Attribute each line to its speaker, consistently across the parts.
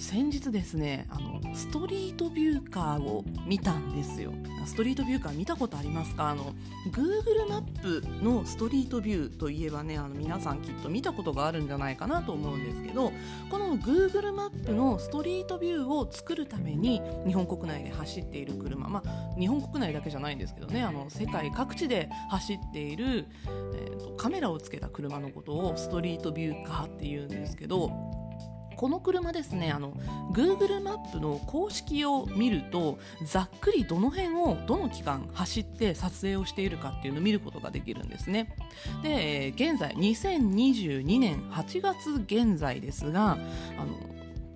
Speaker 1: 先日ですねあのストリートビューカーを見たんですよ。ストリートビューカー見たことありますか？あの Google マップのストリートビューといえばねあの皆さんきっと見たことがあるんじゃないかなと思うんですけどこの Google マップのストリートビューを作るために日本国内で走っている車まあ日本国内だけじゃないんですけどねあの世界各地で走っている、えーとカメラをつけた車のことをストリートビューカーっていうんですけどこの車ですねあの Google マップの公式を見るとざっくりどの辺をどの期間走って撮影をしているかっていうのを見ることができるんですね。で現在2022年8月現在ですがあの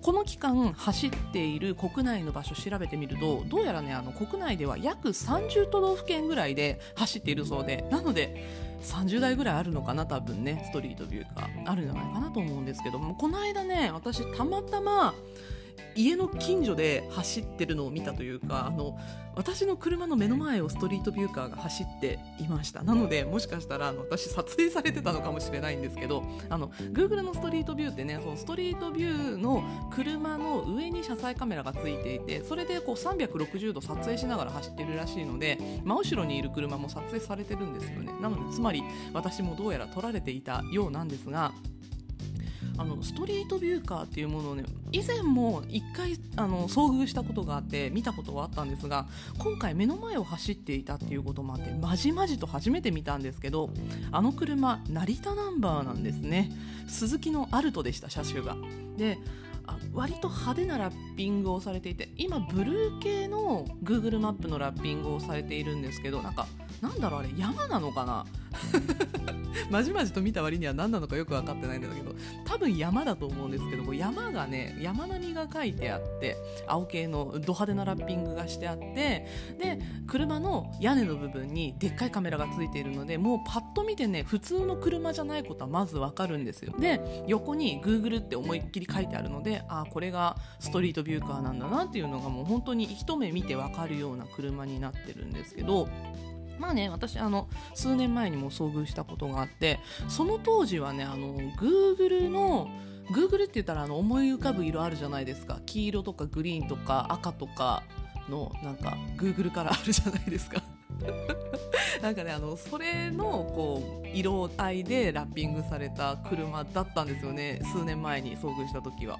Speaker 1: この期間走っている国内の場所を調べてみるとどうやらねあの国内では約30都道府県ぐらいで走っているそうでなので30代ぐらいあるのかな多分ねストリートビューがあるんじゃないかなと思うんですけども。この間ね私たまたま家の近所で走ってるのを見たというかあの私の車の目の前をストリートビューカーが走っていました。なのでもしかしたらあの私撮影されてたのかもしれないんですけどあの Google のストリートビューってねそのストリートビューの車の上に車載カメラがついていてそれでこう360度撮影しながら走ってるらしいので真後ろにいる車も撮影されてるんですよね。なのでつまり私もどうやら撮られていたようなんですがあのストリートビューカーっていうものをね以前も1回あの遭遇したことがあって見たことはあったんですが今回目の前を走っていたっていうこともあってまじまじと初めて見たんですけどあの車成田ナンバーなんですね。鈴木のアルトでした車種が。で割と派手なラッピングをされていて今ブルー系の Google マップのラッピングをされているんですけどなんかなんだろうあれ山なのかな？まじまじと見た割には何なのかよく分かってないんだけど多分山だと思うんですけど山がね山並みが書いてあって青系のド派手なラッピングがしてあってで車の屋根の部分にでっかいカメラがついているのでもうパッと見てね普通の車じゃないことはまず分かるんですよ。で横に Google って思いっきり書いてあるのであこれがストリートビューカーなんだなっていうのがもう本当に一目見て分かるような車になってるんですけどまあね、私あの数年前にも遭遇したことがあってその当時はねあの Google の Google って言ったらあの思い浮かぶ色あるじゃないですか。黄色とかグリーンとか赤とかのなんか Google からあるじゃないですか。なんかねあのそれのこう色合いでラッピングされた車だったんですよね。数年前に遭遇した時は。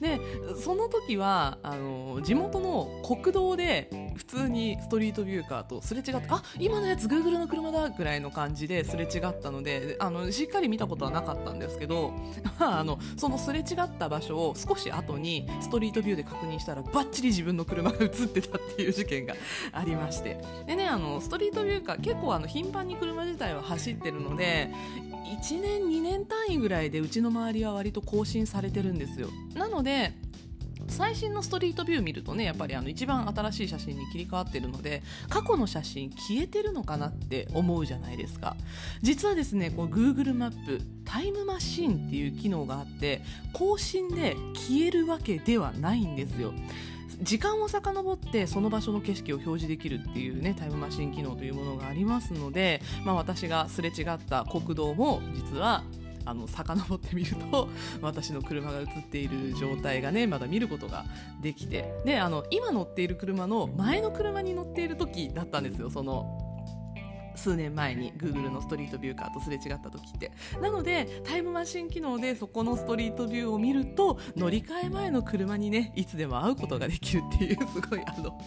Speaker 1: でその時はあの地元の国道で普通にストリートビューカーとすれ違ってあ今のやつ Google の車だぐらいの感じですれ違ったのであのしっかり見たことはなかったんですけど、まあ、あのそのすれ違った場所を少し後にストリートビューで確認したらばっちり自分の車が映ってたっていう事件が ありまして。でねあのストリートビューカー結構あの頻繁に車自体は走ってるので1年2年単位ぐらいでうちの周りは割と更新されてるんですよ。なので最新のストリートビュー見るとねやっぱりあの一番新しい写真に切り替わってるので過去の写真消えてるのかなって思うじゃないですか。実はですねこう Google マップタイムマシンっていう機能があって更新で消えるわけではないんですよ。時間を遡ってその場所の景色を表示できるっていうねタイムマシン機能というものがありますので、まあ、私がすれ違った国道も実はあの遡ってみると 私の車が映っている状態がねまだ見ることができてであの今乗っている車の前の車に乗っている時だったんですよその数年前に Google のストリートビューカーとすれ違った時って。なのでタイムマシン機能でそこのストリートビューを見ると乗り換え前の車にねいつでも会うことができるっていうすごいあの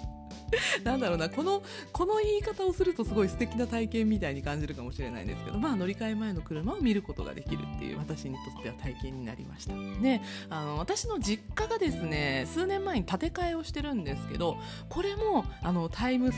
Speaker 1: なんだろうなこのこの言い方をするとすごい素敵な体験みたいに感じるかもしれないんですけど、まあ、乗り換え前の車を見ることができるっていう私にとっては体験になりました。であの私の実家がですね数年前に建て替えをしてるんですけどこれもあのタイム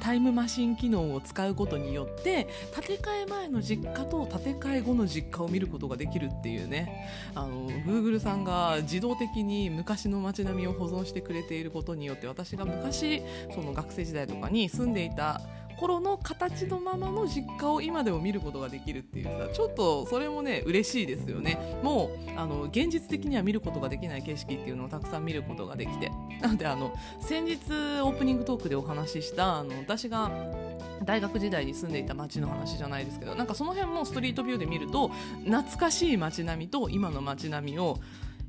Speaker 1: タイムマシン機能を使うことによって建て替え前の実家と建て替え後の実家を見ることができるっていうねあの Google さんが自動的に昔の街並みを保存してくれていることによって私が昔その学生時代とかに住んでいた頃の形のままの実家を今でも見ることができるっていうさちょっとそれもね嬉しいですよね。もうあの現実的には見ることができない景色っていうのをたくさん見ることができて。なのであの先日オープニングトークでお話ししたあの私が大学時代に住んでいた街の話じゃないですけどなんかその辺もストリートビューで見ると懐かしい街並みと今の街並みを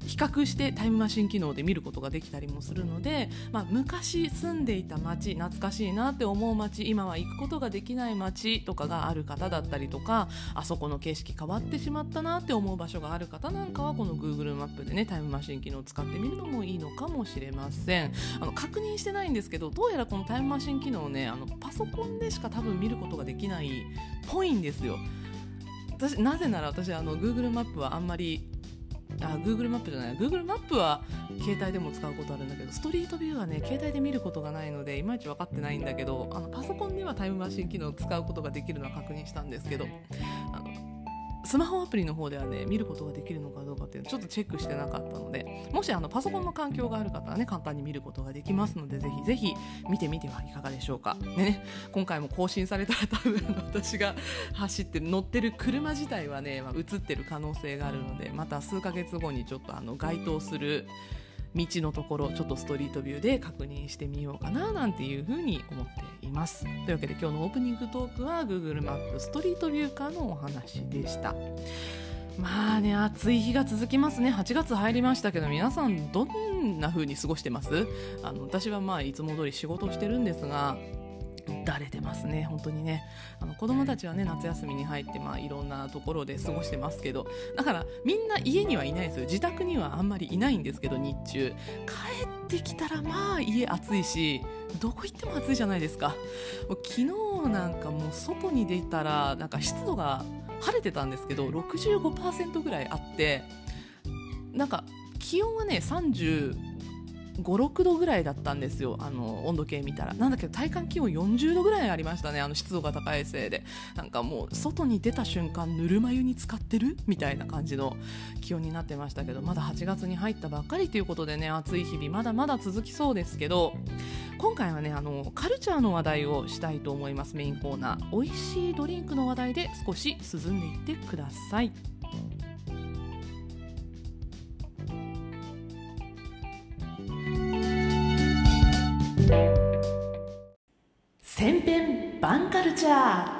Speaker 1: 比較してタイムマシン機能で見ることができたりもするので、まあ、昔住んでいた街懐かしいなって思う街今は行くことができない街とかがある方だったりとかあそこの景色変わってしまったなって思う場所がある方なんかはこの Google マップでねタイムマシン機能を使ってみるのもいいのかもしれません。あの確認してないんですけどどうやらこのタイムマシン機能ねあのパソコンでしか多分見ることができないっぽいんですよ。私なぜなら私あの Google マップはあんまりあ Google マップじゃない。Google マップは携帯でも使うことあるんだけどストリートビューはね携帯で見ることがないのでいまいち分かってないんだけどあのパソコンではタイムマシン機能を使うことができるのは確認したんですけどあのスマホアプリの方ではね見ることができるのかどうかっていうのちょっとチェックしてなかったのでもしあのパソコンの環境がある方はね簡単に見ることができますのでぜひぜひ見てみてはいかがでしょうか。ね。今回も更新されたら多分私が走って乗ってる車自体はね、まあ、映ってる可能性があるのでまた数ヶ月後にちょっとあの該当する道のところちょっとストリートビューで確認してみようかななんていうふうに思っています。というわけで今日のオープニングトークは Google マップストリートビューカーのお話でした。まあね暑い日が続きますね。8月入りましたけど皆さんどんな風に過ごしてます？あの私はまあいつも通り仕事をしてるんですがだれてますね、本当にね。あの子供たちはね、夏休みに入って、まあ、いろんなところで過ごしてますけど、だからみんな家にはいないですよ。自宅にはあんまりいないんですけど、日中。帰ってきたら、まあ、家暑いし、どこ行っても暑いじゃないですか。もう昨日なんかもう外に出たら、なんか湿度が晴れてたんですけど、65%ぐらいあって、なんか気温はね、30、56度ぐらいだったんですよ。あの温度計見たら。なんだけど体感気温40度ぐらいありましたね。あの湿度が高いせいで。なんかもう外に出た瞬間ぬるま湯に浸かってる？みたいな感じの気温になってましたけどまだ8月に入ったばっかりということでね暑い日々まだまだ続きそうですけど今回はねあのカルチャーの話題をしたいと思います。メインコーナー。美味しいドリンクの話題で少し進んでいってください。千変バンカルチャー。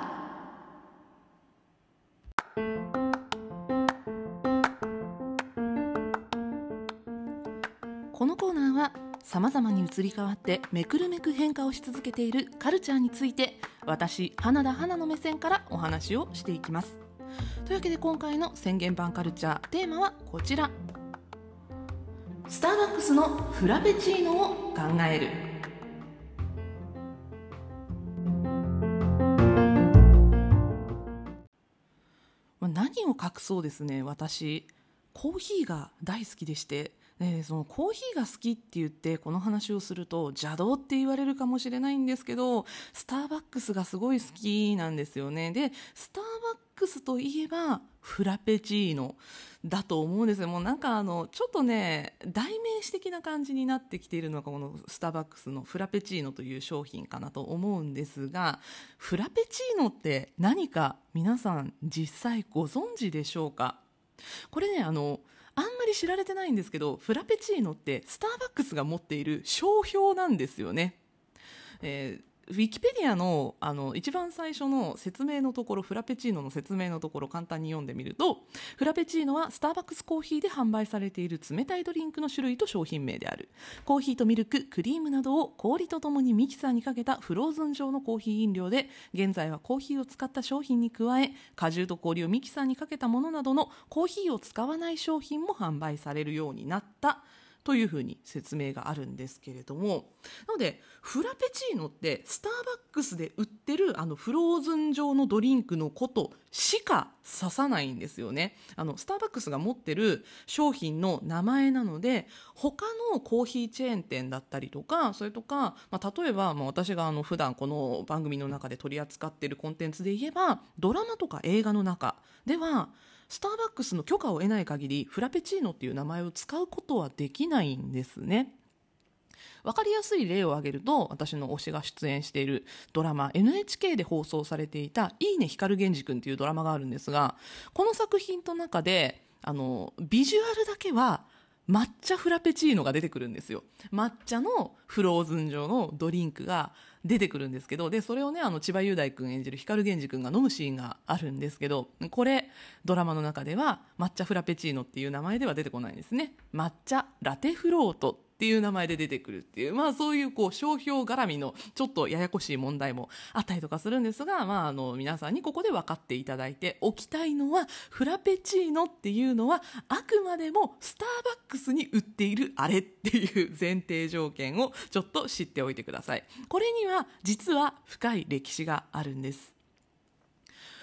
Speaker 1: このコーナーはさまざまに移り変わってめくるめく変化をし続けているカルチャーについて私花田花の目線からお話をしていきます。というわけで今回の宣言版カルチャーテーマはこちら。スターバックスのフラペチーノを考える。何を隠そうですね私。コーヒーが大好きでして。でそのコーヒーが好きって言ってこの話をすると邪道って言われるかもしれないんですけどスターバックスがすごい好きなんですよね。でスターバックスといえばフラペチーノだと思うんですよ。もうなんかあのちょっとね代名詞的な感じになってきているのがこのスターバックスのフラペチーノという商品かなと思うんですがフラペチーノって何か皆さん実際ご存知でしょうか？これねあのあんまり知られてないんですけどフラペチーノってスターバックスが持っている商標なんですよね。えーウィキペディアのあの一番最初の説明のところフラペチーノの説明のところ簡単に読んでみるとフラペチーノはスターバックスコーヒーで販売されている冷たいドリンクの種類と商品名である。コーヒーとミルククリームなどを氷とともにミキサーにかけたフローズン状のコーヒー飲料で現在はコーヒーを使った商品に加え果汁と氷をミキサーにかけたものなどのコーヒーを使わない商品も販売されるようになった。というふうに説明があるんですけれどもなのでフラペチーノってスターバックスで売ってるあのフローズン状のドリンクのことしか指さないんですよね。あのスターバックスが持ってる商品の名前なので他のコーヒーチェーン店だったりとかそれとか、まあ、例えば、まあ、私があの普段この番組の中で取り扱ってるコンテンツで言えばドラマとか映画の中ではスターバックスの許可を得ない限りフラペチーノっていう名前を使うことはできないんですね。わかりやすい例を挙げると私の推しが出演しているドラマ NHK で放送されていた「いいね光源氏くん」っていうドラマがあるんですがこの作品の中であのビジュアルだけは抹茶フラペチーノが出てくるんですよ抹茶のフローズン状のドリンクが出てくるんですけどでそれをねあの千葉雄大君演じる光源氏君が飲むシーンがあるんですけどこれドラマの中では抹茶フラペチーノっていう名前では出てこないんですね。抹茶ラテフロートっていう名前で出てくるっていう、まあそういうこう商標絡みのちょっとややこしい問題もあったりとかするんですが、まああの皆さんにここで分かっていただいておきたいのは、フラペチーノっていうのはあくまでもスターバックスに売っているあれっていう前提条件をちょっと知っておいてください。これには実は深い歴史があるんです。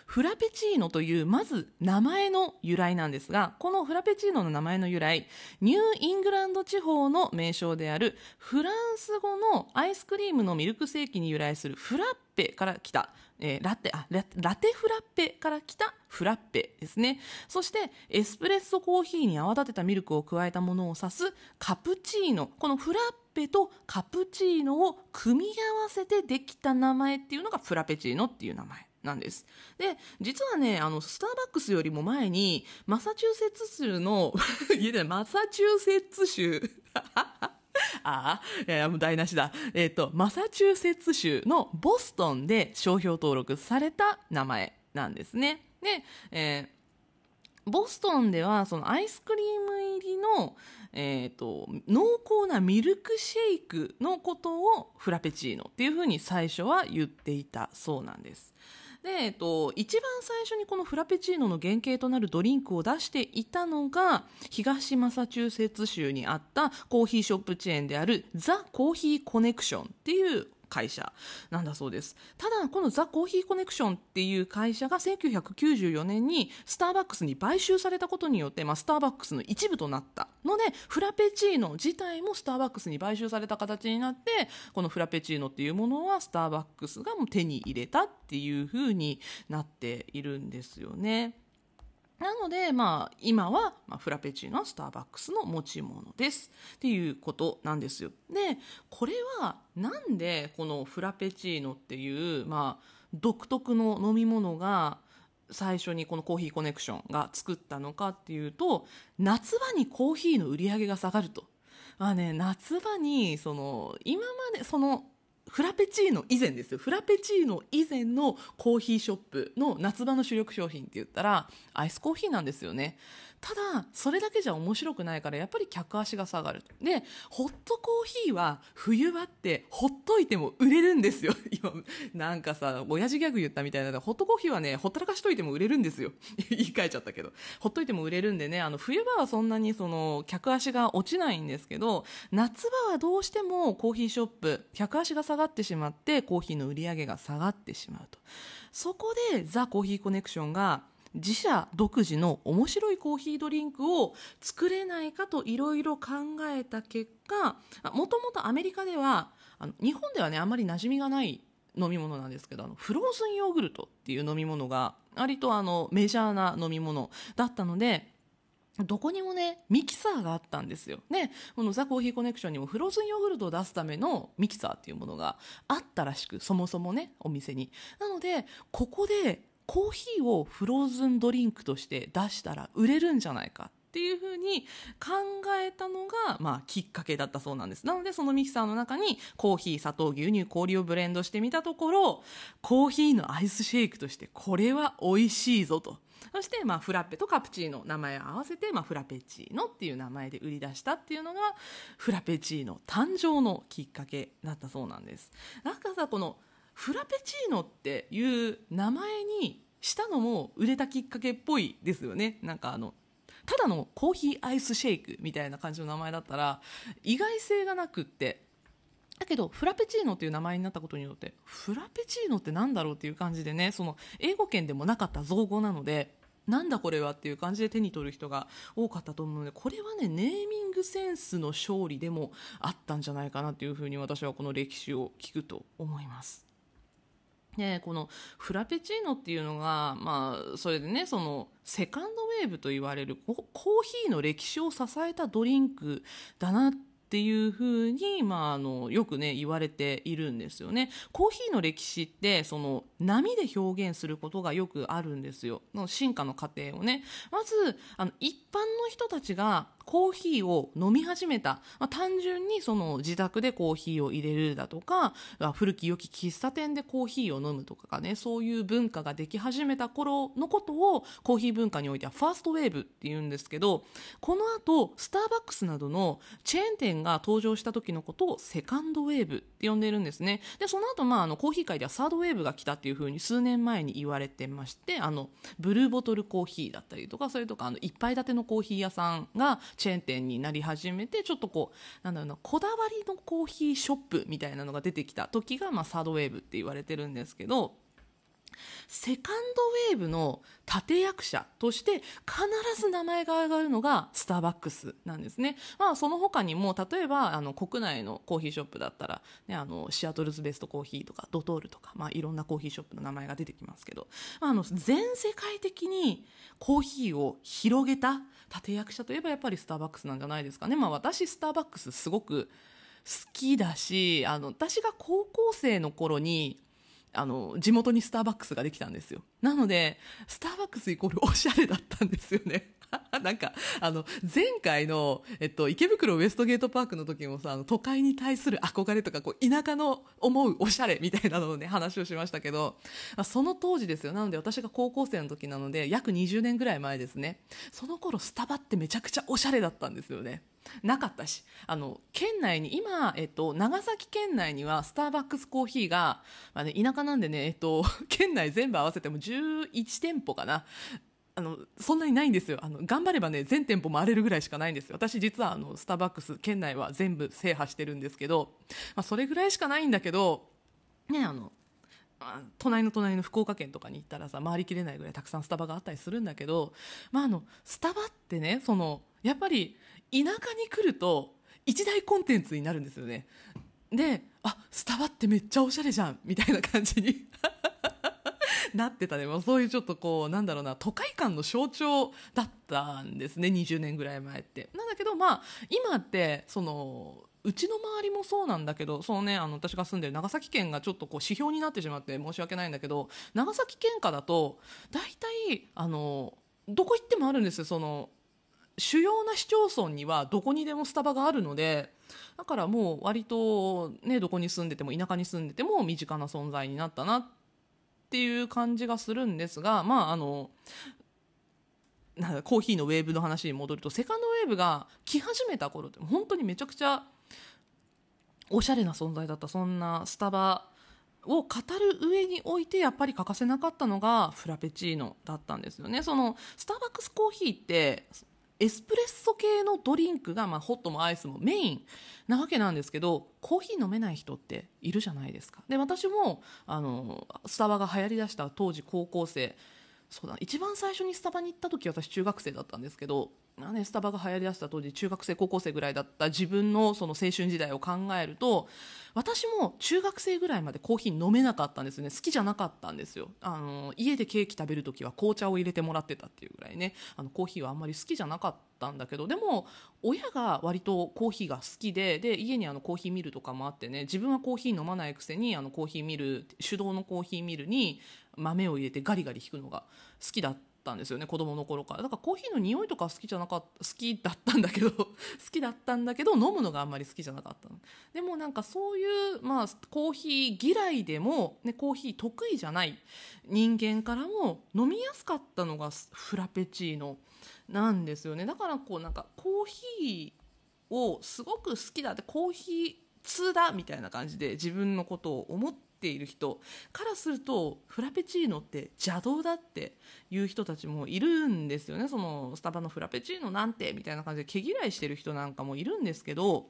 Speaker 1: フラペチーノというまず名前の由来なんですがこのフラペチーノの名前の由来ニューイングランド地方の名称であるフランス語のアイスクリームのミルクセーキに由来するフラッペから来た、えー、ラテあラテフラッペから来たフラッペですね。そしてエスプレッソコーヒーに泡立てたミルクを加えたものを指すカプチーノ。このフラッペとカプチーノを組み合わせてできた名前っていうのがフラペチーノっていう名前。なんです。で、実はね、あの、スターバックスよりも前に、マサチューセッツ州の、言えない、マサチューセッツ州、ああ、いやもう台無しだ。えっ、ー、と、マサチューセッツ州のボストンで商標登録された名前なんですね。で、えー、ボストンではそのアイスクリーム入りの、えーと、濃厚なミルクシェイクのことをフラペチーノっていうふうに最初は言っていたそうなんです。で、えっと、一番最初にこのフラペチーノの原型となるドリンクを出していたのが東マサチューセッツ州にあったコーヒーショップチェーンであるザ・コーヒーコネクションっていう会社なんだそうですただこのザ・コーヒーコネクションっていう会社が1994年にスターバックスに買収されたことによって、まあ、スターバックスの一部となったのでフラペチーノ自体もスターバックスに買収された形になってこのフラペチーノっていうものはスターバックスがもう手に入れたっていう風になっているんですよね。なので、まあ、今は、まあ、フラペチーノはスターバックスの持ち物ですっていうことなんですよ。で、これはなんでこのフラペチーノっていう、まあ、独特の飲み物が最初にこのコーヒーコネクションが作ったのかっていうと、夏場にコーヒーの売り上げが下がると。まあね、夏場に、その、今まで、その、フラペチーノ以前ですよ。フラペチーノ以前のコーヒーショップの夏場の主力商品って言ったらアイスコーヒーなんですよね。ただそれだけじゃ面白くないからやっぱり客足が下がる。でホットコーヒーは冬場ってほっといても売れるんですよ。今なんかさ親父ギャグ言ったみたいなホットコーヒーはねほったらかしといても売れるんですよ。言い換えちゃったけど。ほっといても売れるんでねあの冬場はそんなにその客足が落ちないんですけど夏場はどうしてもコーヒーショップ客足が下がってしまってコーヒーの売り上げが下がってしまうと。そこでザ・コーヒーコネクションが自社独自の面白いコーヒードリンクを作れないかといろいろ考えた結果もともとアメリカではあの日本ではねあんまり馴染みがない飲み物なんですけどあのフローズンヨーグルトっていう飲み物が割とあのメジャーな飲み物だったのでどこにもね、ミキサーがあったんですよ。ね、このザ・コーヒーコネクションにもフローズンヨーグルトを出すためのミキサーっていうものがあったらしく、そもそもね、お店に。なので、ここでコーヒーをフローズンドリンクとして出したら売れるんじゃないかっていうふうに考えたのが、まあ、きっかけだったそうなんです。なので、そのミキサーの中にコーヒー、砂糖、牛乳、氷をブレンドしてみたところ、コーヒーのアイスシェイクとしてこれは美味しいぞと。そして、まあ、フラッペとカプチーノ名前を合わせて、まあ、フラペチーノっていう名前で売り出したっていうのがフラペチーノ誕生のきっかけだったそうなんです。なんかさこのフラペチーノっていう名前にしたのも売れたきっかけっぽいですよねなんかあのただのコーヒーアイスシェイクみたいな感じの名前だったら意外性がなくってだけどフラペチーノっていう名前になったことによってフラペチーノってなんだろうっていう感じでねその英語圏でもなかった造語なのでなんだこれはっていう感じで手に取る人が多かったと思うのでこれはねネーミングセンスの勝利でもあったんじゃないかなというふうに私はこの歴史を聞くと思います。でこのフラペチーノっていうのが、まあ、それでねそのセカンドウェーブと言われるコーヒーの歴史を支えたドリンクだなっていうふうに、まあ、あのよくね言われているんですよね。コーヒーの歴史ってその波で表現することがよくあるんですよ。の進化の過程をね。まずあの一般の人たちがコーヒーを飲み始めた、まあ、単純にその自宅でコーヒーを入れるだとか古き良き喫茶店でコーヒーを飲むとかねそういう文化ができ始めた頃のことをコーヒー文化においてはファーストウェーブっていうんですけどこの後スターバックスなどのチェーン店が登場した時のことをセカンドウェーブって呼んでるんですね。でその後、まああのコーヒー界ではサードウェーブが来たっていうふうに数年前に言われてましてあのブルーボトルコーヒーだったりとかそれとかあの1杯建てのコーヒー屋さんがチェーン店になり始めてちょっとこうなんだろうなこだわりのコーヒーショップみたいなのが出てきた時が、まあ、サードウェーブって言われてるんですけどセカンドウェーブの立役者として必ず名前が挙がるのがスターバックスなんですね。まあその他にも例えばあの国内のコーヒーショップだったら、ね、あのシアトルズベストコーヒーとかドトールとか、まあ、いろんなコーヒーショップの名前が出てきますけど、まあ、あの全世界的にコーヒーを広げた立役者といえばやっぱりスターバックスなんじゃないですかね。まあ私スターバックスすごく好きだしあの私が高校生の頃にあの地元にスターバックスができたんですよ。なのでスターバックスイコールおしゃれだったんですよね。なんかあの前回の、えっと、池袋ウエストゲートパークの時もさあの都会に対する憧れとかこう田舎の思うおしゃれみたいなのをね話をしましたけどその当時ですよ。なので私が高校生の時なので約20年ぐらい前ですね。その頃スタバってめちゃくちゃおしゃれだったんですよね。なかったしあの県内に今、えっと、長崎県内にはスターバックスコーヒーが、まあね、田舎なんでね、えっと、県内全部合わせても11店舗かな。あのそんなにないんですよ。あの頑張ればね全店舗回れるぐらいしかないんですよ。私実はあのスターバックス県内は全部制覇してるんですけど、まあ、それぐらいしかないんだけどねあの隣の隣の福岡県とかに行ったらさ回りきれないぐらいたくさんスタバがあったりするんだけど、まあ、あのスタバってねそのやっぱり田舎に来ると一大コンテンツになるんですよね。であスタバってめっちゃおしゃれじゃんみたいな感じに なってたね、まあ、そういうちょっとこうなんだろうな都会感の象徴だったんですね20年ぐらい前って。なんだけどまあ今ってそのうちの周りもそうなんだけどその、ね、あの私が住んでる長崎県がちょっとこう指標になってしまって申し訳ないんだけど長崎県下だと大体あのどこ行ってもあるんですよ。その主要な市町村にはどこにでもスタバがあるのでだからもう割と、ね、どこに住んでても田舎に住んでても身近な存在になったなっていう感じがするんですがまああのコーヒーのウェーブの話に戻るとセカンドウェーブが来始めた頃って本当にめちゃくちゃおしゃれな存在だったそんなスタバを語る上においてやっぱり欠かせなかったのがフラペチーノだったんですよね。そのスターバックスコーヒーってエスプレッソ系のドリンクが、まあ、ホットもアイスもメインなわけなんですけどコーヒー飲めない人っているじゃないですか。で私もあのスタバが流行りだした当時高校生そうだ一番最初にスタバに行った時私中学生だったんですけどね、スタバが流行りだした当時中学生高校生ぐらいだった自分のその青春時代を考えると私も中学生ぐらいまでコーヒー飲めなかったんですね。好きじゃなかったんですよ。あの家でケーキ食べる時は紅茶を入れてもらってたっていうぐらいね。あのコーヒーはあんまり好きじゃなかったんだけどでも親が割とコーヒーが好きでで家にあのコーヒーミルとかもあってね自分はコーヒー飲まないくせにあのコーヒーミル手動のコーヒーミルに豆を入れてガリガリ引くのが好きだったたんですよね子供の頃から。だからコーヒーの匂いとか好きじゃなかった好きだったんだけど 好きだったんだけど飲むのがあんまり好きじゃなかったの。でもなんかそういう、まあ、コーヒー嫌いでも、ね、コーヒー得意じゃない人間からも飲みやすかったのがフラペチーノなんですよね。だからこうなんかコーヒーをすごく好きだってコーヒー通だみたいな感じで自分のことを思ってている人からするとフラペチーノって邪道だっていう人たちもいるんですよね。そのスタバのフラペチーノなんてみたいな感じで毛嫌いしてる人なんかもいるんですけど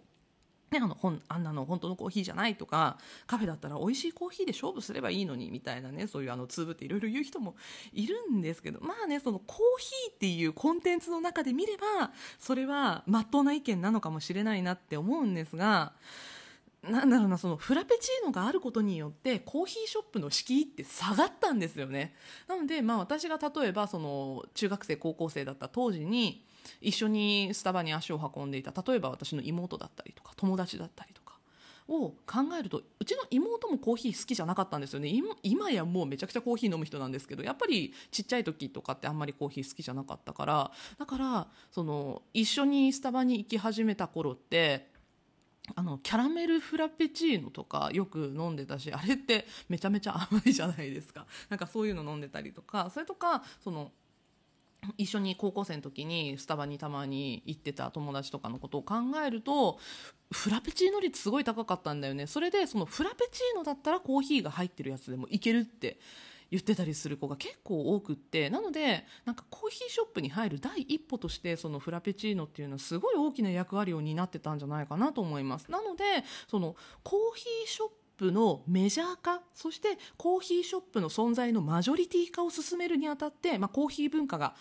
Speaker 1: ね、あのほんあんなの本当のコーヒーじゃないとかカフェだったら美味しいコーヒーで勝負すればいいのにみたいなねそういうあのツーブっていろいろ言う人もいるんですけどまあねそのコーヒーっていうコンテンツの中で見ればそれはまっとうな意見なのかもしれないなって思うんですがなんだろうなそのフラペチーノがあることによってコーヒーショップの敷居って下がったんですよね。なのでまあ私が例えばその中学生高校生だった当時に一緒にスタバに足を運んでいた例えば私の妹だったりとか友達だったりとかを考えるとうちの妹もコーヒー好きじゃなかったんですよね。今やもうめちゃくちゃコーヒー飲む人なんですけどやっぱりちっちゃい時とかってあんまりコーヒー好きじゃなかったからだからその一緒にスタバに行き始めた頃ってあのキャラメルフラペチーノとかよく飲んでたしあれってめちゃめちゃ甘いじゃないですか。なんかそういうの飲んでたりとかそれとかその一緒に高校生の時にスタバにたまに行ってた友達とかのことを考えるとフラペチーノ率すごい高かったんだよね。それでそのフラペチーノだったらコーヒーが入ってるやつでもいけるって言ってたりする子が結構多くってなのでなんかコーヒーショップに入る第一歩としてそのフラペチーノっていうのはすごい大きな役割を担ってたんじゃないかなと思います。なのでそのコーヒーショップのメジャー化そしてコーヒーショップの存在のマジョリティ化を進めるにあたって、まあ、コーヒー文化が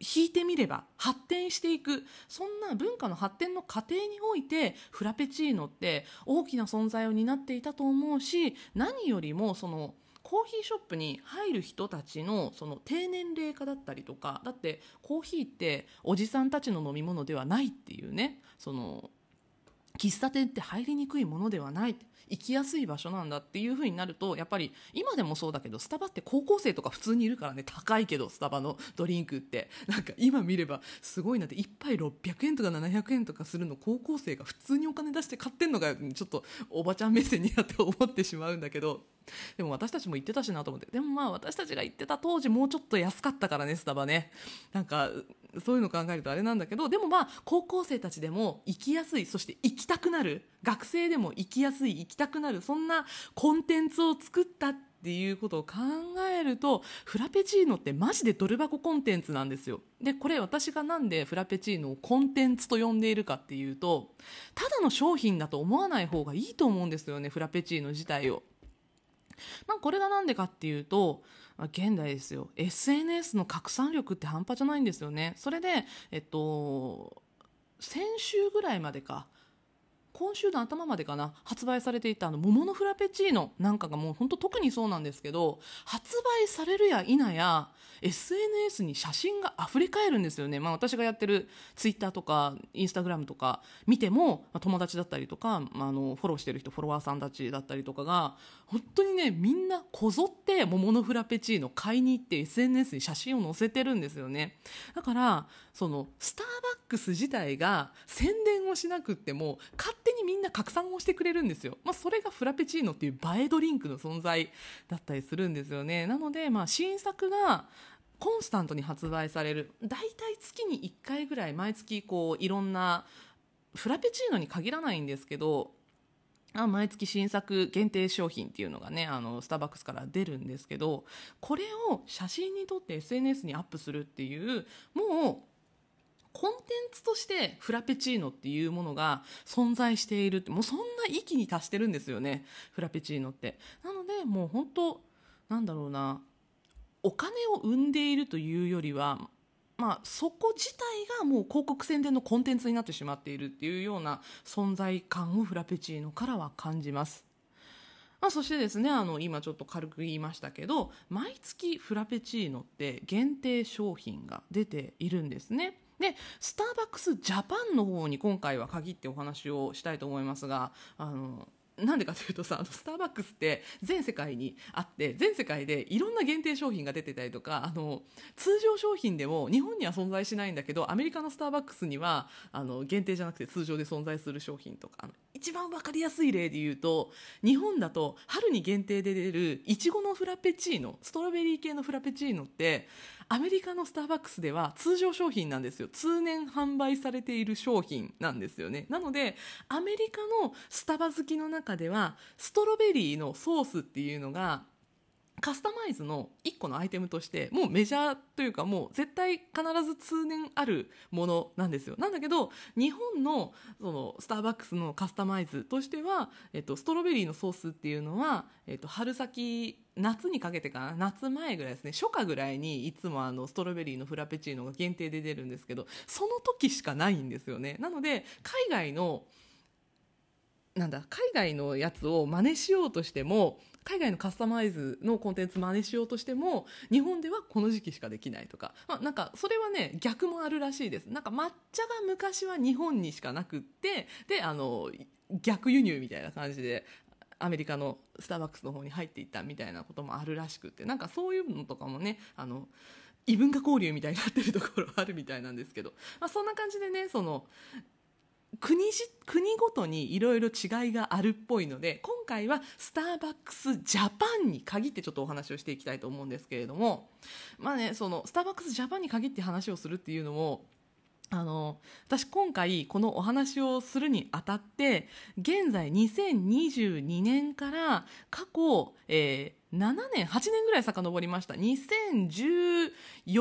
Speaker 1: 引いてみれば発展していく。そんな文化の発展の過程においてフラペチーノって大きな存在を担っていたと思うし何よりもそのコーヒーショップに入る人たちのその低年齢化だったりとかだってコーヒーっておじさんたちの飲み物ではないっていうねその喫茶店って入りにくいものではない行きやすい場所なんだっていう風になるとやっぱり今でもそうだけどスタバって高校生とか普通にいるからね高いけどスタバのドリンクって。なんか今見ればすごいなって1杯600円とか700円とかするの高校生が普通にお金出して買ってんのがちょっとおばちゃん目線になって思ってしまうんだけど。でも私たちも行ってたしなと思って。でもまあ私たちが行ってた当時もうちょっと安かったからねスタバね。なんかそういうの考えるとあれなんだけどでもまあ高校生たちでも行きやすいそして行きたくなる学生でも行きやすい行きたくなるそんなコンテンツを作ったっていうことを考えるとフラペチーノってマジでドル箱コンテンツなんですよ。でこれ私がなんでフラペチーノをコンテンツと呼んでいるかっていうとただの商品だと思わない方がいいと思うんですよねフラペチーノ自体を。まあ、これが何でかっていうと、現代ですよ。SNS の拡散力って半端じゃないんですよね。それでえっと先週ぐらいまでか今週の頭までかな発売されていたあの桃のフラペチーノなんかがもう本当特にそうなんですけど発売されるや否や SNS に写真が溢れ返るんですよね、まあ、私がやってるツイッターとかインスタグラムとか見ても、まあ、友達だったりとか、まあ、あのフォローしてる人フォロワーさんたちだったりとかが本当にねみんなこぞって桃のフラペチーノ買いに行って SNS に写真を載せてるんですよね。だからそのスターバックス自体が宣伝をしなくても勝手にみんな拡散をしてくれるんですよ、まあ、それがフラペチーノっていう映えドリンクの存在だったりするんですよね。なのでまあ新作がコンスタントに発売される。大体月に1回ぐらい毎月こういろんなフラペチーノに限らないんですけど毎月新作限定商品っていうのがねあのスターバックスから出るんですけどこれを写真に撮って SNS にアップするっていうもうコンテンツとしてフラペチーノっていうものが存在しているってもうそんな域に達してるんですよねフラペチーノって。なのでもう本当なんだろうなお金を生んでいるというよりはまあ、そこ自体がもう広告宣伝のコンテンツになってしまっているっていうような存在感をフラペチーノからは感じます。まあ、そしてですねあの今ちょっと軽く言いましたけど毎月フラペチーノって限定商品が出ているんですね。でスターバックスジャパンの方に今回は限ってお話をしたいと思いますがあのなんでかというとさスターバックスって全世界にあって全世界でいろんな限定商品が出てたりとかあの通常商品でも日本には存在しないんだけどアメリカのスターバックスにはあの限定じゃなくて通常で存在する商品とか一番わかりやすい例で言うと日本だと春に限定で出るいちごのフラペチーノストロベリー系のフラペチーノってアメリカのスターバックスでは通常商品なんですよ。通年販売されている商品なんですよね。なのでアメリカのスタバ好きの中ではストロベリーのソースっていうのがカスタマイズの1個のアイテムとしてもうメジャーというかもう絶対必ず通年あるものなんですよ。なんだけど日本のそのスターバックスのカスタマイズとしては、えっと、ストロベリーのソースっていうのは、えっと、春先夏にかけてかな夏前ぐらいですね。初夏ぐらいにいつもあのストロベリーのフラペチーノが限定で出るんですけどその時しかないんですよね。なので海外のなんだ海外のやつを真似しようとしても海外のカスタマイズのコンテンツ真似しようとしても日本ではこの時期しかできないとか、まあ、なんかそれはね逆もあるらしいです。なんか抹茶が昔は日本にしかなくってであの逆輸入みたいな感じでアメリカのスターバックスの方に入っていったみたいなこともあるらしくて。なんかそういうのとかもねあの異文化交流みたいになってるところあるみたいなんですけど、まあ、そんな感じでねその国国ごとにいろいろ違いがあるっぽいので今回はスターバックスジャパンに限ってちょっとお話をしていきたいと思うんですけれどもまあねそのスターバックスジャパンに限って話をするっていうのもあの私今回このお話をするにあたって現在2022年から過去、えー、7年8年ぐらい遡りました。2014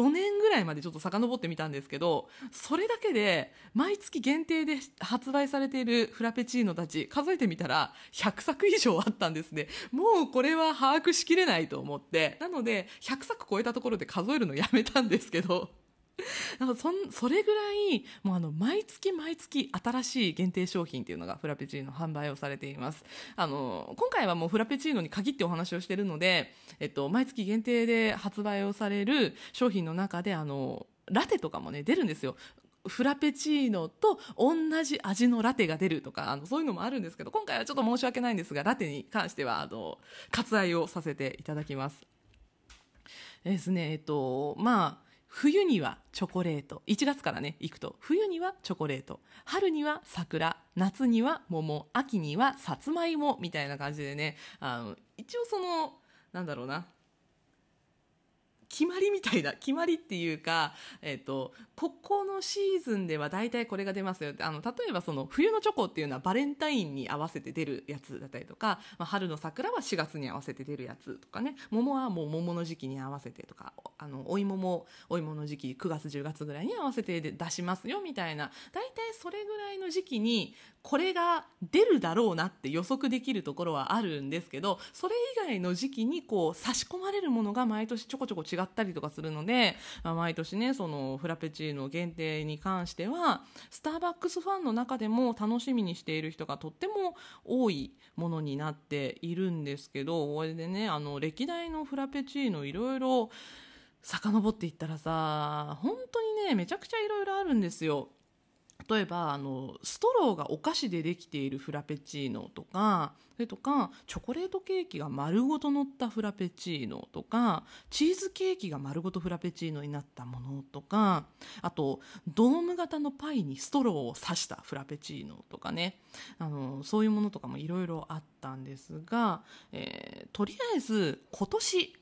Speaker 1: 年ぐらいまでちょっと遡ってみたんですけどそれだけで毎月限定で発売されているフラペチーノたち数えてみたら100作以上あったんですね。もうこれは把握しきれないと思って。なので100作超えたところで数えるのやめたんですけど。なんかそんそれぐらいもうあの毎月毎月新しい限定商品っていうのがフラペチーノ販売をされていますあの今回はもうフラペチーノに限ってお話をしているので、えっと、毎月限定で発売をされる商品の中であのラテとかもね出るんですよフラペチーノと同じ味のラテが出るとかあのそういうのもあるんですけど今回はちょっと申し訳ないんですがラテに関してはあの割愛をさせていただきます。ですねえっとまあ冬にはチョコレート。1月からね行くと。冬にはチョコレート。春には桜。夏には桃。秋にはさつまいもみたいな感じでね。あの一応そのなんだろうな。決まりみたいな 決まりっていうか、えーと、ここのシーズンでは大体これが出ますよ。あの例えばその冬のチョコっていうのはバレンタインに合わせて出るやつだったりとか、まあ、春の桜は4月に合わせて出るやつとかね。桃はもう桃の時期に合わせてとかあのお芋もお芋の時期9月10月ぐらいに合わせて出しますよみたいな。大体それぐらいの時期にこれが出るだろうなって予測できるところはあるんですけどそれ以外の時期にこう差し込まれるものが毎年ちょこちょこ違ったりとかするので、まあ、毎年ねそのフラペチーノ限定に関してはスターバックスファンの中でも楽しみにしている人がとっても多いものになっているんですけどこれでねあの歴代のフラペチーノいろいろ遡っていったらさ本当にねめちゃくちゃいろいろあるんですよ。例えばあのストローがお菓子でできているフラペチーノとかそれとかチョコレートケーキが丸ごと乗ったフラペチーノとかチーズケーキが丸ごとフラペチーノになったものとかあとドーム型のパイにストローを刺したフラペチーノとかね。あのそういうものとかもいろいろあったんですが、えー、とりあえず今年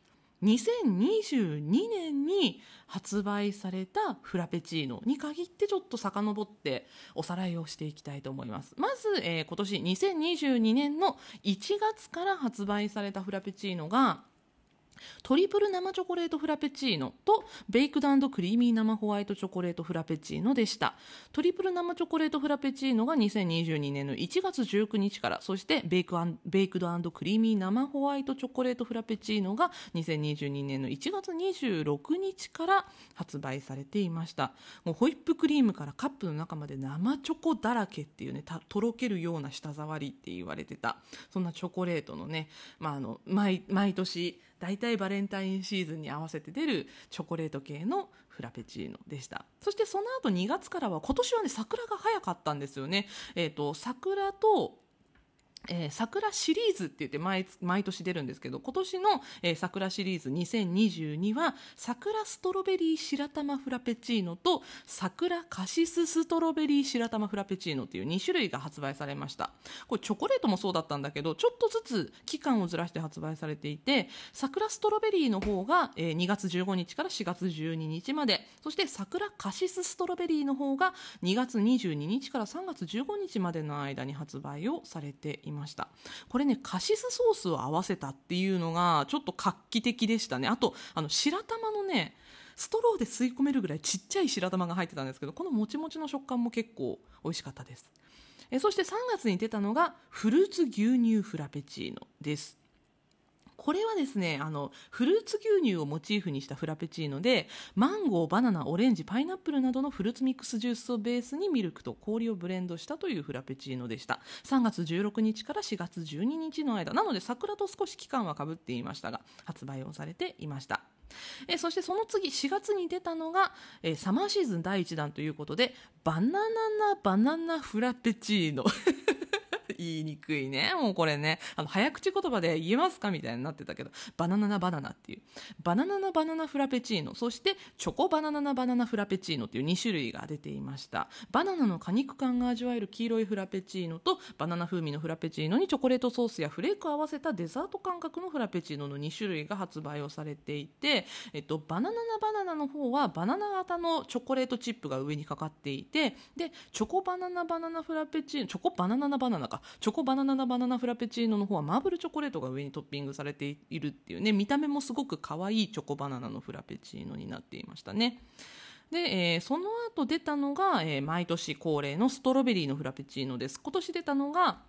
Speaker 1: 2022年に発売されたフラペチーノに限ってちょっと遡っておさらいをしていきたいと思います。まず、えー、今年2022年の1月から発売されたフラペチーノがトリプル生チョコレートフラペチーノとベイクドクリーミー生ホワイトチョコレートフラペチーノでした。トリプル生チョコレートフラペチーノが2022年の1月19日からそしてベイクベイクドクリーミー生ホワイトチョコレートフラペチーノが2022年の1月26日から発売されていました。もうホイップクリームからカップの中まで生チョコだらけっていうねとろけるような舌触りって言われてた。そんなチョコレートのね、まあ、あの毎毎年大体バレンタインシーズンに合わせて出るチョコレート系のフラペチーノでした。そしてその後2月からは今年はね桜が早かったんですよね。えっ、ー、と桜とえー、桜シリーズって言って毎毎年出るんですけど今年の、えー、桜シリーズ2022は桜ストロベリー白玉フラペチーノと桜カシスストロベリー白玉フラペチーノっていう2種類が発売されました。これチョコレートもそうだったんだけどちょっとずつ期間をずらして発売されていて桜ストロベリーの方が、えー、2月15日から4月12日までそして桜カシスストロベリーの方が2月22日から3月15日までの間に発売をされています。きました。これねカシスソースを合わせたっていうのがちょっと画期的でしたね。あとあの白玉のねストローで吸い込めるぐらいちっちゃい白玉が入ってたんですけどこのもちもちの食感も結構美味しかったです。えそして3月に出たのがフルーツ牛乳フラペチーノです。これはですねあのフルーツ牛乳をモチーフにしたフラペチーノでマンゴーバナナオレンジパイナップルなどのフルーツミックスジュースをベースにミルクと氷をブレンドしたというフラペチーノでした。3月16日から4月12日の間。なので桜と少し期間はかぶっていましたが発売をされていました。えそしてその次4月に出たのが、えサマーシーズン第1弾ということでバナナナバナナフラペチーノ。言いにくいね。もうこれね、あの、早口言葉で言えますかみたいになってたけど、バナナナバナナっていう。バナナナバナナフラペチーノ、そしてチョコバナナナバナナフラペチーノっていう2種類が出ていました。バナナの果肉感が味わえる黄色いフラペチーノと、バナナ風味のフラペチーノにチョコレートソースやフレークを合わせたデザート感覚のフラペチーノの2種類が発売をされていて、えっと、バナナナバナナの方はバナナ型のチョコレートチップが上にかかっていて、で、チョコバナナバナナフラペチーノ、チョコバナナナバナナか、チョコバナナナバナナフラペチーノの方はマーブルチョコレートが上にトッピングされているっていうね見た目もすごく可愛いチョコバナナのフラペチーノになっていましたね。で、えー、その後出たのが、えー、毎年恒例のストロベリーのフラペチーノです。今年出たのが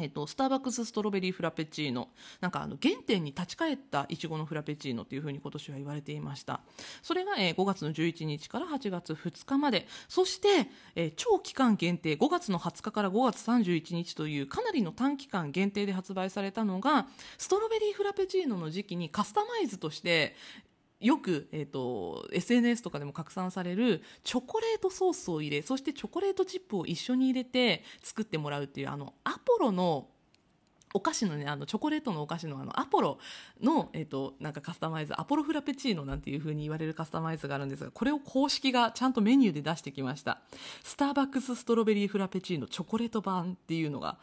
Speaker 1: えっと、スターバックスストロベリーフラペチーノなんかあの原点に立ち返ったいちごのフラペチーノというふうに今年は言われていました。それが、えー、5月の11日から8月2日まで。そして、えー、超期間限定5月の20日から5月31日というかなりの短期間限定で発売されたのがストロベリーフラペチーノの時期にカスタマイズとしてよく、えーと、SNS とかでも拡散されるチョコレートソースを入れそしてチョコレートチップを一緒に入れて作ってもらうっていうあのアポロのお菓子のねあのチョコレートのお菓子のあのアポロの、えーと、なんかカスタマイズアポロフラペチーノなんていう風に言われるカスタマイズがあるんですがこれを公式がちゃんとメニューで出してきました。スターバックスストロベリーフラペチーノチョコレート版っていうのが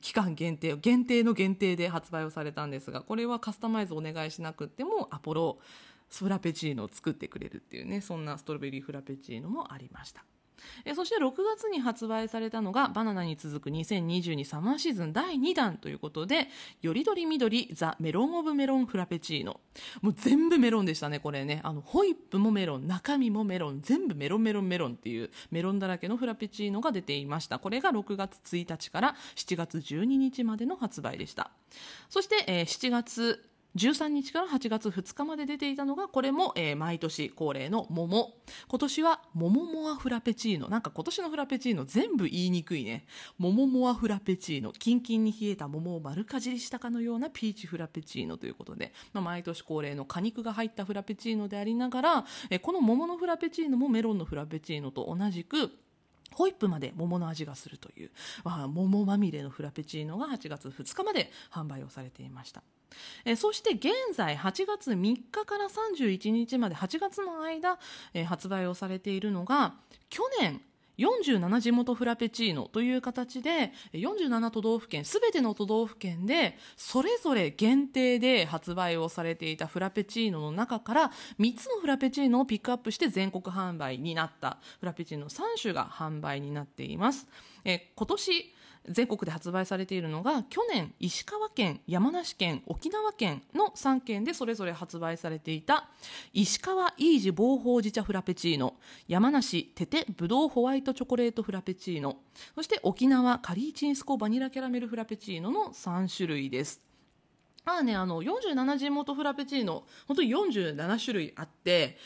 Speaker 1: 期間限定限定の限定で発売をされたんですがこれはカスタマイズお願いしなくてもアポロフラペチーノを作ってくれるっていうねそんなストロベリーフラペチーノもありました。えそして6月に発売されたのがバナナに続く2022サマーシーズン第2弾ということでよりどりみどりザ・メロン・オブ・メロン・フラペチーノ。もう全部メロンでしたねこれね。あのホイップもメロン中身もメロン全部メロンメロンメロンっていうメロンだらけのフラペチーノが出ていました。これが6月1日から7月12日までの発売でした。そして、えー、7月13日から8月2日まで出ていたのがこれも、えー、毎年恒例の桃。今年は桃モアフラペチーノ。なんか今年のフラペチーノ全部言いにくいね。桃モアフラペチーノ。キンキンに冷えた桃を丸かじりしたかのようなピーチフラペチーノということで、まあ、毎年恒例の果肉が入ったフラペチーノでありながら、えー、この桃のフラペチーノもメロンのフラペチーノと同じくホイップまで桃の味がするという、桃まみれのフラペチーノが8月2日まで販売をされていました。えそして現在8月3日から31日まで8月の間、え発売をされているのが去年47地元フラペチーノという形で47都道府県すべての都道府県でそれぞれ限定で発売をされていたフラペチーノの中から3つのフラペチーノをピックアップして全国販売になったフラペチーノ3種が販売になっています。え今年全国で発売されているのが去年石川県山梨県沖縄県の3県でそれぞれ発売されていた石川イージ防法自茶フラペチーノ山梨テテブドウホワイトチョコレートフラペチーノそして沖縄カリーチンスコバニラキャラメルフラペチーノの3種類です。あね、あの47地元フラペチーノ本当に47種類あって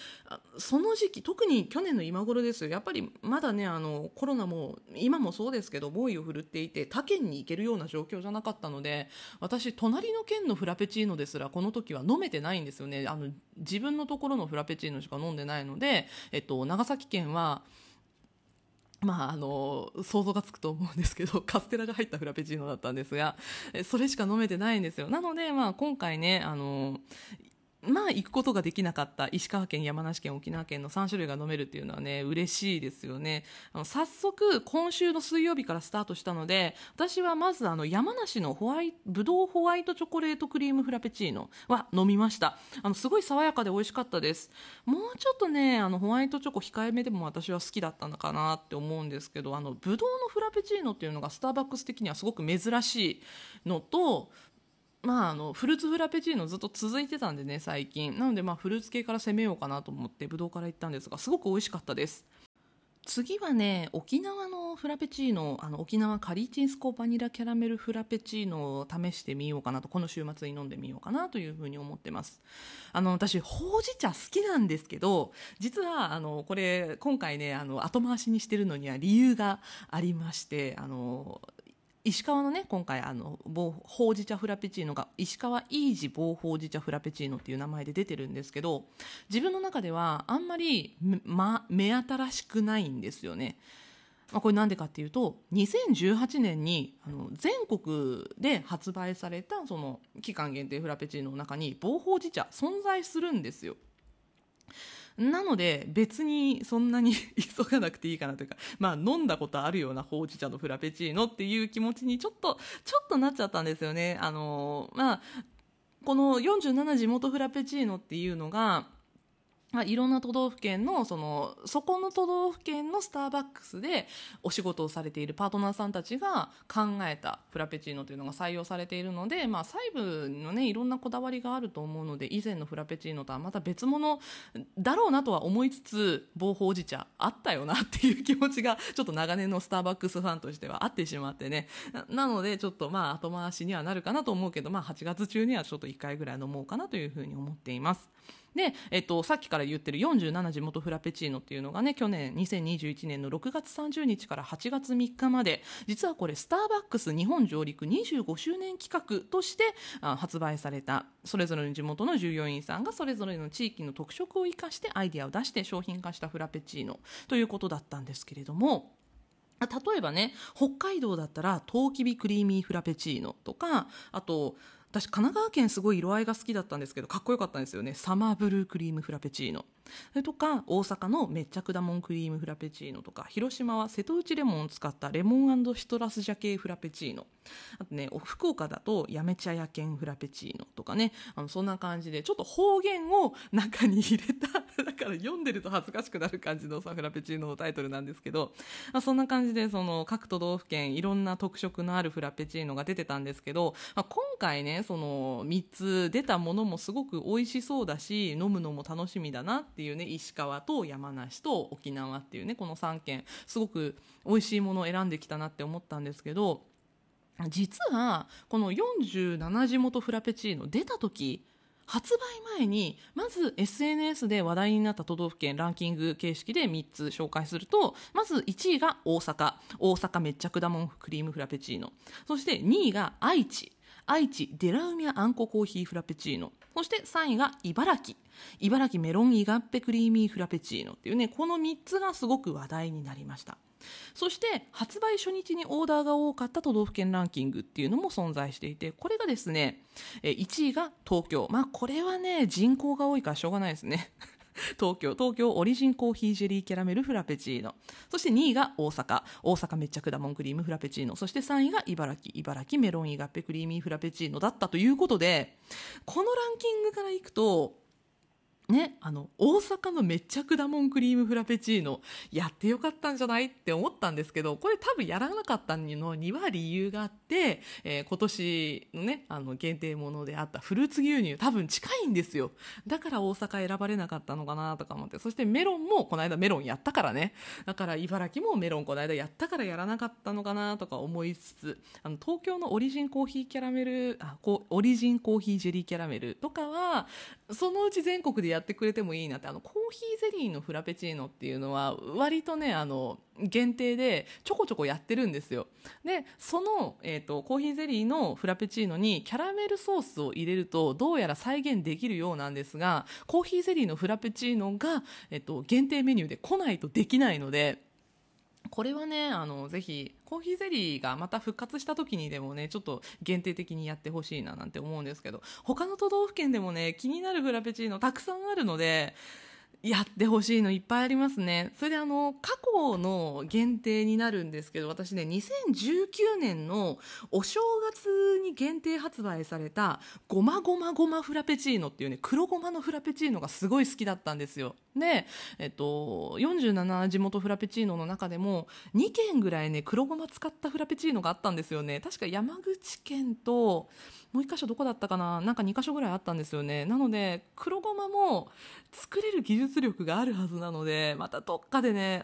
Speaker 1: その時期特に去年の今頃ですやっぱりまだねあのコロナも今もそうですけど猛威を振るっていて他県に行けるような状況じゃなかったので私隣の県のフラペチーノですらこの時は飲めてないんですよね。あの自分のところのフラペチーノしか飲んでないので、えっと、長崎県はまあ、あの想像がつくと思うんですけど カステラが入ったフラペチーノだったんですがそれしか飲めてないんですよ。なので、まあ、今回ねあのまあ行くことができなかった石川県、山梨県、沖縄県の3種類が飲めるっていうのはね、嬉しいですよね。あの早速、今週の水曜日からスタートしたので、私はまずあの山梨のホワイブドウホワイトチョコレートクリームフラペチーノは飲みました。あの、すごい爽やかで美味しかったです。もうちょっとね、あの、ホワイトチョコ控えめでも私は好きだったのかなって思うんですけど、あの、ブドウのフラペチーノっていうのがスターバックス的にはすごく珍しいのと、まあ、あのフルーツフラペチーノずっと続いてたんでね最近。なのでまあフルーツ系から攻めようかなと思ってブドウから行ったんですがすごく美味しかったです。次はね沖縄のフラペチーノあの沖縄カリーチンスコバニラキャラメルフラペチーノを試してみようかなとこの週末に飲んでみようかなというふうに思ってます。あの私ほうじ茶好きなんですけど実はあのこれ今回ねあの後回しにしてるのには理由がありましてあの石川のね今回あのほうじ茶フラペチーノが石川イージ棒ほうじ茶フラペチーノっていう名前で出てるんですけど自分の中ではあんまり、ま、目新しくないんですよね。まあ、これなんでかっていうと2018年にあの全国で発売されたその期間限定フラペチーノの中に棒ほうじ茶存在するんですよ。なので別にそんなに 急がなくていいかなというか、まあ飲んだことあるようなほうじ茶のフラペチーノっていう気持ちにちょっと、ちょっとなっちゃったんですよね。あの、まあ、この47地元フラペチーノっていうのが、いろんな都道府県のそのそこの都道府県のスターバックスでお仕事をされているパートナーさんたちが考えたフラペチーノというのが採用されているので、まあ、細部のねいろんなこだわりがあると思うので以前のフラペチーノとはまた別物だろうなとは思いつつ棒ほうじ茶あったよなっていう気持ちが ちょっと長年のスターバックスファンとしてはあってしまってねなのでちょっとまあ後回しにはなるかなと思うけど、まあ、8月中にはちょっと1回ぐらい飲もうかなというふうに思っています。で、えっと、さっきから言ってる47地元フラペチーノっていうのがね、去年2021年の6月30日から8月3日まで、実はこれスターバックス日本上陸25周年企画として発売された、それぞれの地元の従業員さんがそれぞれの地域の特色を生かしてアイデアを出して商品化したフラペチーノということだったんですけれども、例えばね、北海道だったら、トウキビクリーミーフラペチーノとか、あと、私神奈川県すごい色合いが好きだったんですけどかっこよかったんですよね。サマーブルークリームフラペチーノ。それとか大阪のめっちゃくだもんクリームフラペチーノとか広島は瀬戸内レモンを使ったレモンシトラスジャケフラペチーノ。あとね福岡だとやめ茶屋犬フラペチーノとかね。あのそんな感じでちょっと方言を中に入れた だから読んでると恥ずかしくなる感じのさフラペチーノのタイトルなんですけど、まあ、そんな感じでその各都道府県いろんな特色のあるフラペチーノが出てたんですけど、まあ、今回ねその3つ出たものもすごく美味しそうだし飲むのも楽しみだなってっていうね石川と山梨と沖縄っていうねこの3県すごく美味しいものを選んできたなって思ったんですけど実はこの47地元フラペチーノ出た時発売前にまず SNS で話題になった都道府県ランキング形式で3つ紹介するとまず1位が大阪。大阪めっちゃくだもんクリームフラペチーノ。そして2位が愛知。愛知デラウミアあんこコーヒーフラペチーノ。そして3位が茨城。茨城メロンイガッペクリーミーフラペチーノ。っていうねこの3つがすごく話題になりました。そして発売初日にオーダーが多かった都道府県ランキングっていうのも存在していてこれがですね1位が東京。まあこれはね人口が多いからしょうがないですね。東京、東京オリジンコーヒージェリーキャラメルフラペチーノ。そして2位が大阪、大阪めっちゃくだもんクリームフラペチーノ。そして3位が茨城、茨城メロンイガッペクリーミーフラペチーノだったということで、このランキングからいくと、ね、あの大阪のめっちゃくだもんクリームフラペチーノやってよかったんじゃないって思ったんですけどこれ多分やらなかったのには理由があって、えー、今年のねあの限定ものであったフルーツ牛乳多分近いんですよ。だから大阪選ばれなかったのかなとか思ってそしてメロンもこの間メロンやったからね。だから茨城もメロンこの間やったからやらなかったのかなとか思いつつあの東京のオリジンコーヒーキャラメルあこオリジンコーヒージェリーキャラメルとかはそのうち全国でやってくれてもいいなって。あのコーヒーゼリーのフラペチーノっていうのは割とねあの限定でちょこちょこやってるんですよ。でその、えーと、コーヒーゼリーのフラペチーノにキャラメルソースを入れるとどうやら再現できるようなんですがコーヒーゼリーのフラペチーノが、えーと限定メニューで来ないとできないのでこれはねあのぜひコーヒーゼリーがまた復活した時にでもねちょっと限定的にやってほしいななんて思うんですけど他の都道府県でもね気になるフラペチーノたくさんあるのでやってほしいのいっぱいありますね。それであの、過去の限定になるんですけど、私ね、2019年のお正月に限定発売された、ごまごまごまフラペチーノっていうね、黒ごまのフラペチーノがすごい好きだったんですよ。で、えっと、47地元フラペチーノの中でも、2件ぐらいね、黒ごま使ったフラペチーノがあったんですよね。確か山口県と、もう1箇所どこだったかな？なんか2箇所ぐらいあったんですよね。なので、黒ごまも作れる技術力があるはずなので、またどっかでね、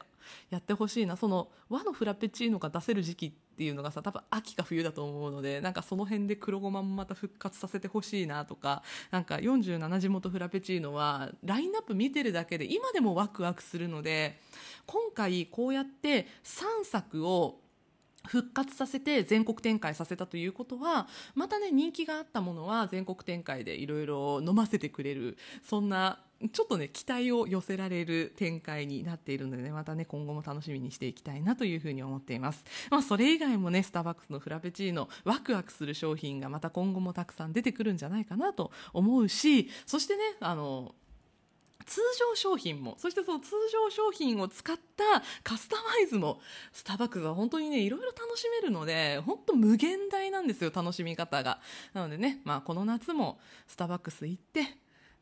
Speaker 1: やってほしいな。その和のフラペチーノが出せる時期っていうのがさ、多分秋か冬だと思うので、なんかその辺で黒ごまもまた復活させてほしいなとか、なんか47地元フラペチーノはラインナップ見てるだけで今でもワクワクするので、今回こうやって3作を復活させて全国展開させたということはまたね人気があったものは全国展開でいろいろ飲ませてくれるそんなちょっとね期待を寄せられる展開になっているのでねまたね今後も楽しみにしていきたいなというふうに思っています。まあそれ以外もねスターバックスのフラペチーノワクワクする商品がまた今後もたくさん出てくるんじゃないかなと思うしそしてねあの通常商品もそしてその通常商品を使ったカスタマイズもスターバックスは本当にねいろいろ楽しめるので本当無限大なんですよ楽しみ方がなのでね、まあ、この夏もスターバックス行って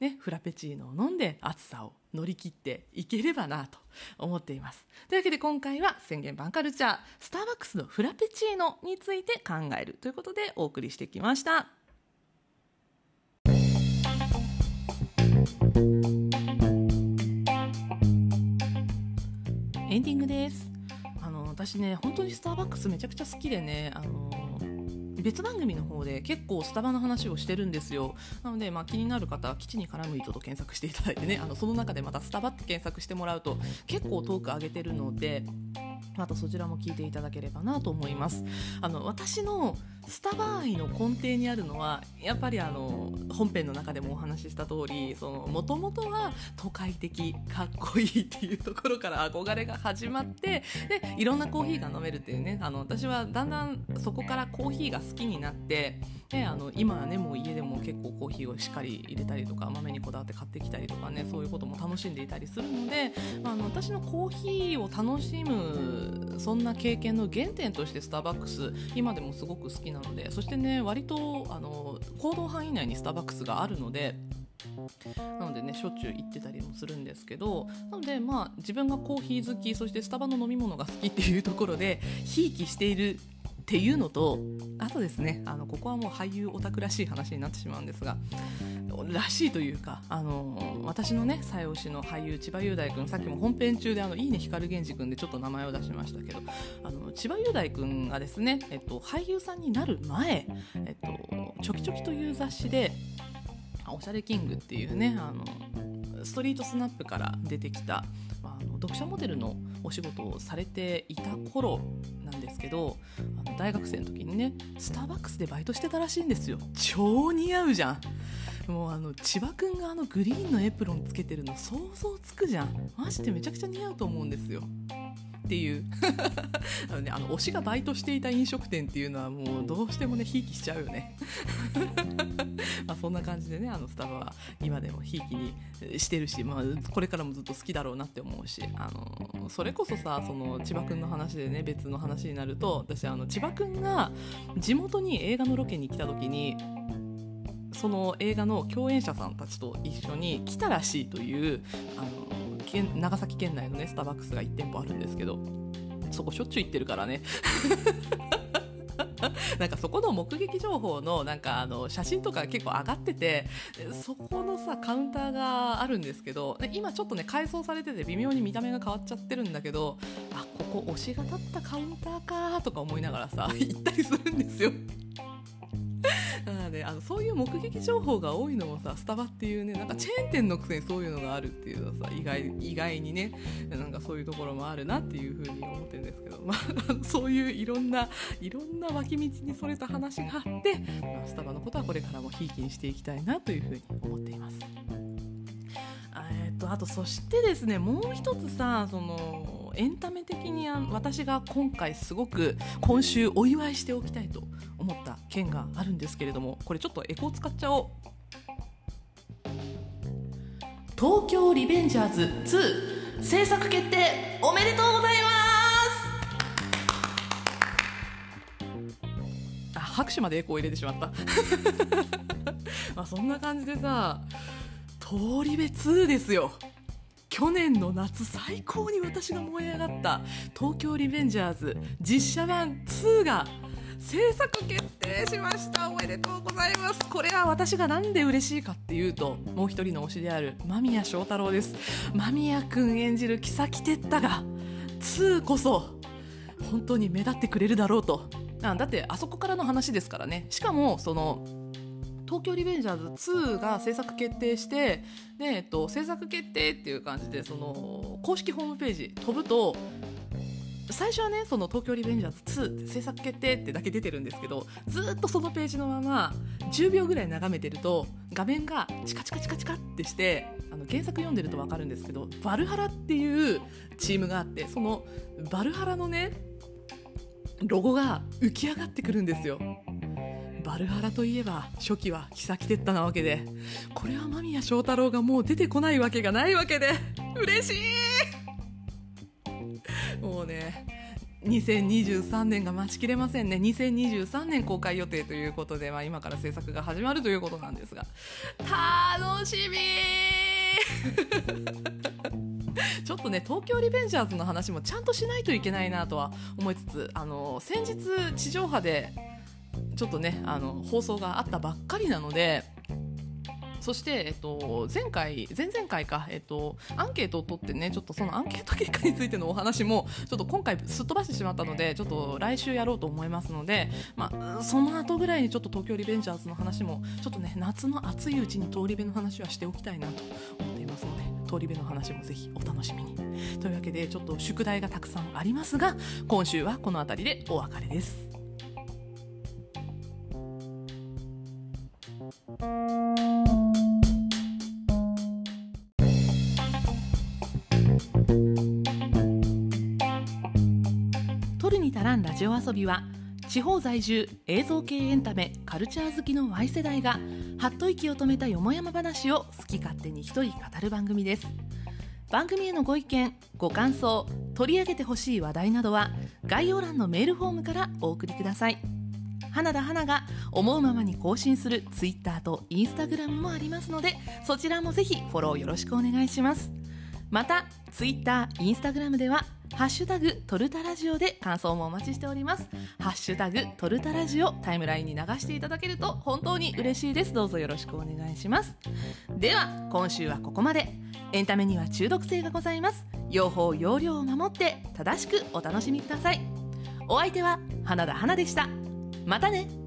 Speaker 1: ね、フラペチーノを飲んで暑さを乗り切っていければなと思っています。というわけで今回は宣言版カルチャースターバックスのフラペチーノについて考えるということでお送りしてきました。エンディングです。あの私ね本当にスターバックスめちゃくちゃ好きでねあの別番組の方で結構スタバの話をしてるんですよ。なので、まあ、気になる方は基地に絡む糸と検索していただいてねあのその中でまたスタバって検索してもらうと結構トーク上げてるのでまたそちらも聞いていただければなと思います。あの私のスタバ愛の根底にあるのはやっぱりあの本編の中でもお話しした通りもともとは都会的かっこいいっていうところから憧れが始まってでいろんなコーヒーが飲めるっていうねあの私はだんだんそこからコーヒーが好きになってであの今はねもう家でも結構コーヒーをしっかり入れたりとか豆にこだわって買ってきたりとかねそういうことも楽しんでいたりするので、まあ、あの私のコーヒーを楽しむそんな経験の原点としてスターバックス今でもすごく好きなのでそしてね割とあの行動範囲内にスターバックスがあるので。なのでねしょっちゅう行ってたりもするんですけどなのでまあ自分がコーヒー好きそしてスタバの飲み物が好きっていうところでひいきしているっていうのとあとですねあのここはもう俳優オタクらしい話になってしまうんですがらしいというかあの私のね最推しの俳優千葉雄大君さっきも本編中であのいいね光源氏君でちょっと名前を出しましたけどあの千葉雄大君がですね、えっと、俳優さんになる前、えっと、チョキチョキという雑誌でおしゃれキングっていうねあのストリートスナップから出てきたあの読者モデルのお仕事をされていた頃なんですけどあの大学生の時にねスターバックスでバイトしてたらしいんですよ。超似合うじゃん。もうあの千葉くんがあのグリーンのエプロンつけてるの想像つくじゃん。マジでめちゃくちゃ似合うと思うんですよ。っていう。あの、ね、あの推しがバイトしていた飲食店っていうのはもうどうしてもねひいきしちゃうよね。まあそんな感じでねあのスタバは今でもひいきにしてるし、まあ、これからもずっと好きだろうなって思うしあのそれこそさその千葉くんの話でね別の話になると私あの千葉くんが地元に映画のロケに来た時にその映画の共演者さんたちと一緒に来たらしいというあの長崎県内のねスターバックスが1店舗あるんですけどそこしょっちゅう行ってるからね なんかそこの目撃情報のなんかあの写真とか結構上がっててそこのさカウンターがあるんですけど今ちょっとね改装されてて微妙に見た目が変わっちゃってるんだけどあここ推しが立ったカウンターかとか思いながらさ行ったりするんですよ。なのであのそういう目撃情報が多いのもさスタバっていうねなんかチェーン店のくせにそういうのがあるっていうのはさ意外意外にねなんかそういうところもあるなっていうふうに思ってるんですけど、まあ、そういういろんないろんな脇道にそれた話があって、まあ、スタバのことはこれからもひいきにしていきたいなというふうに思っています。えー、とあとそしてですねもう一つさそのエンタメ的に私が今回すごく今週お祝いしておきたいと思った件があるんですけれどもこれちょっとエコー使っちゃおう。東京リベンジャーズ2制作決定おめでとうございます。あ拍手までエコー入れてしまった。まあそんな感じでさ通り部2ですよ去年の夏最高に私が燃え上がった東京リベンジャーズ実写版2が制作決定しました。おめでとうございます。これは私が何で嬉しいかっていうともう一人の推しである間宮祥太朗です。間宮君演じる木崎哲太が2こそ本当に目立ってくれるだろうと。だってあそこからの話ですからね。しかもその東京リベンジャーズ2が制作決定してで、えっと、制作決定っていう感じでその公式ホームページ飛ぶと最初はねその東京リベンジャーズ2制作決定ってだけ出てるんですけどずっとそのページのまま10秒ぐらい眺めてると画面がチカチカチカチカってしてあの原作読んでると分かるんですけどバルハラっていうチームがあってそのバルハラのねロゴが浮き上がってくるんですよ。バルハラといえば初期は木崎哲太なわけでこれは間宮祥太朗がもう出てこないわけがないわけで嬉しい。もうね2023年が待ちきれませんね。2023年公開予定ということで、まあ、今から制作が始まるということなんですが。楽しみ ちょっとね東京リベンジャーズの話もちゃんとしないといけないなとは思いつつあの先日地上波でちょっとねあの放送があったばっかりなのでそして、えっと、前回、前々回か、えっと、アンケートを取ってね、ちょっとそのアンケート結果についてのお話も、ちょっと今回すっ飛ばしてしまったので、ちょっと来週やろうと思いますので、まあ、その後ぐらいにちょっと東京リベンジャーズの話も、ちょっとね、夏の暑いうちに通り部の話はしておきたいなと思っていますので、通り部の話もぜひお楽しみに。というわけで、ちょっと宿題がたくさんありますが、今週はこの辺りでお別れです。取るに足らんラジオ遊びは地方在住映像系エンタメカルチャー好きの Y 世代がはっと息を止めたよもやま話を好き勝手に一人語る番組です。番組へのご意見ご感想取り上げてほしい話題などは概要欄のメールフォームからお送りください。花田花が思うままに更新する Twitter と Instagram もありますのでそちらもぜひフォローよろしくお願いしますまた Twitter、Instagram ではハッシュタグトルタラジオで感想もお待ちしております。ハッシュタグトルタラジオタイムラインに流していただけると本当に嬉しいです。どうぞよろしくお願いします。では、今週はここまで。エンタメには中毒性がございます。用法、用量を守って正しくお楽しみください。お相手は花田花でした。またね。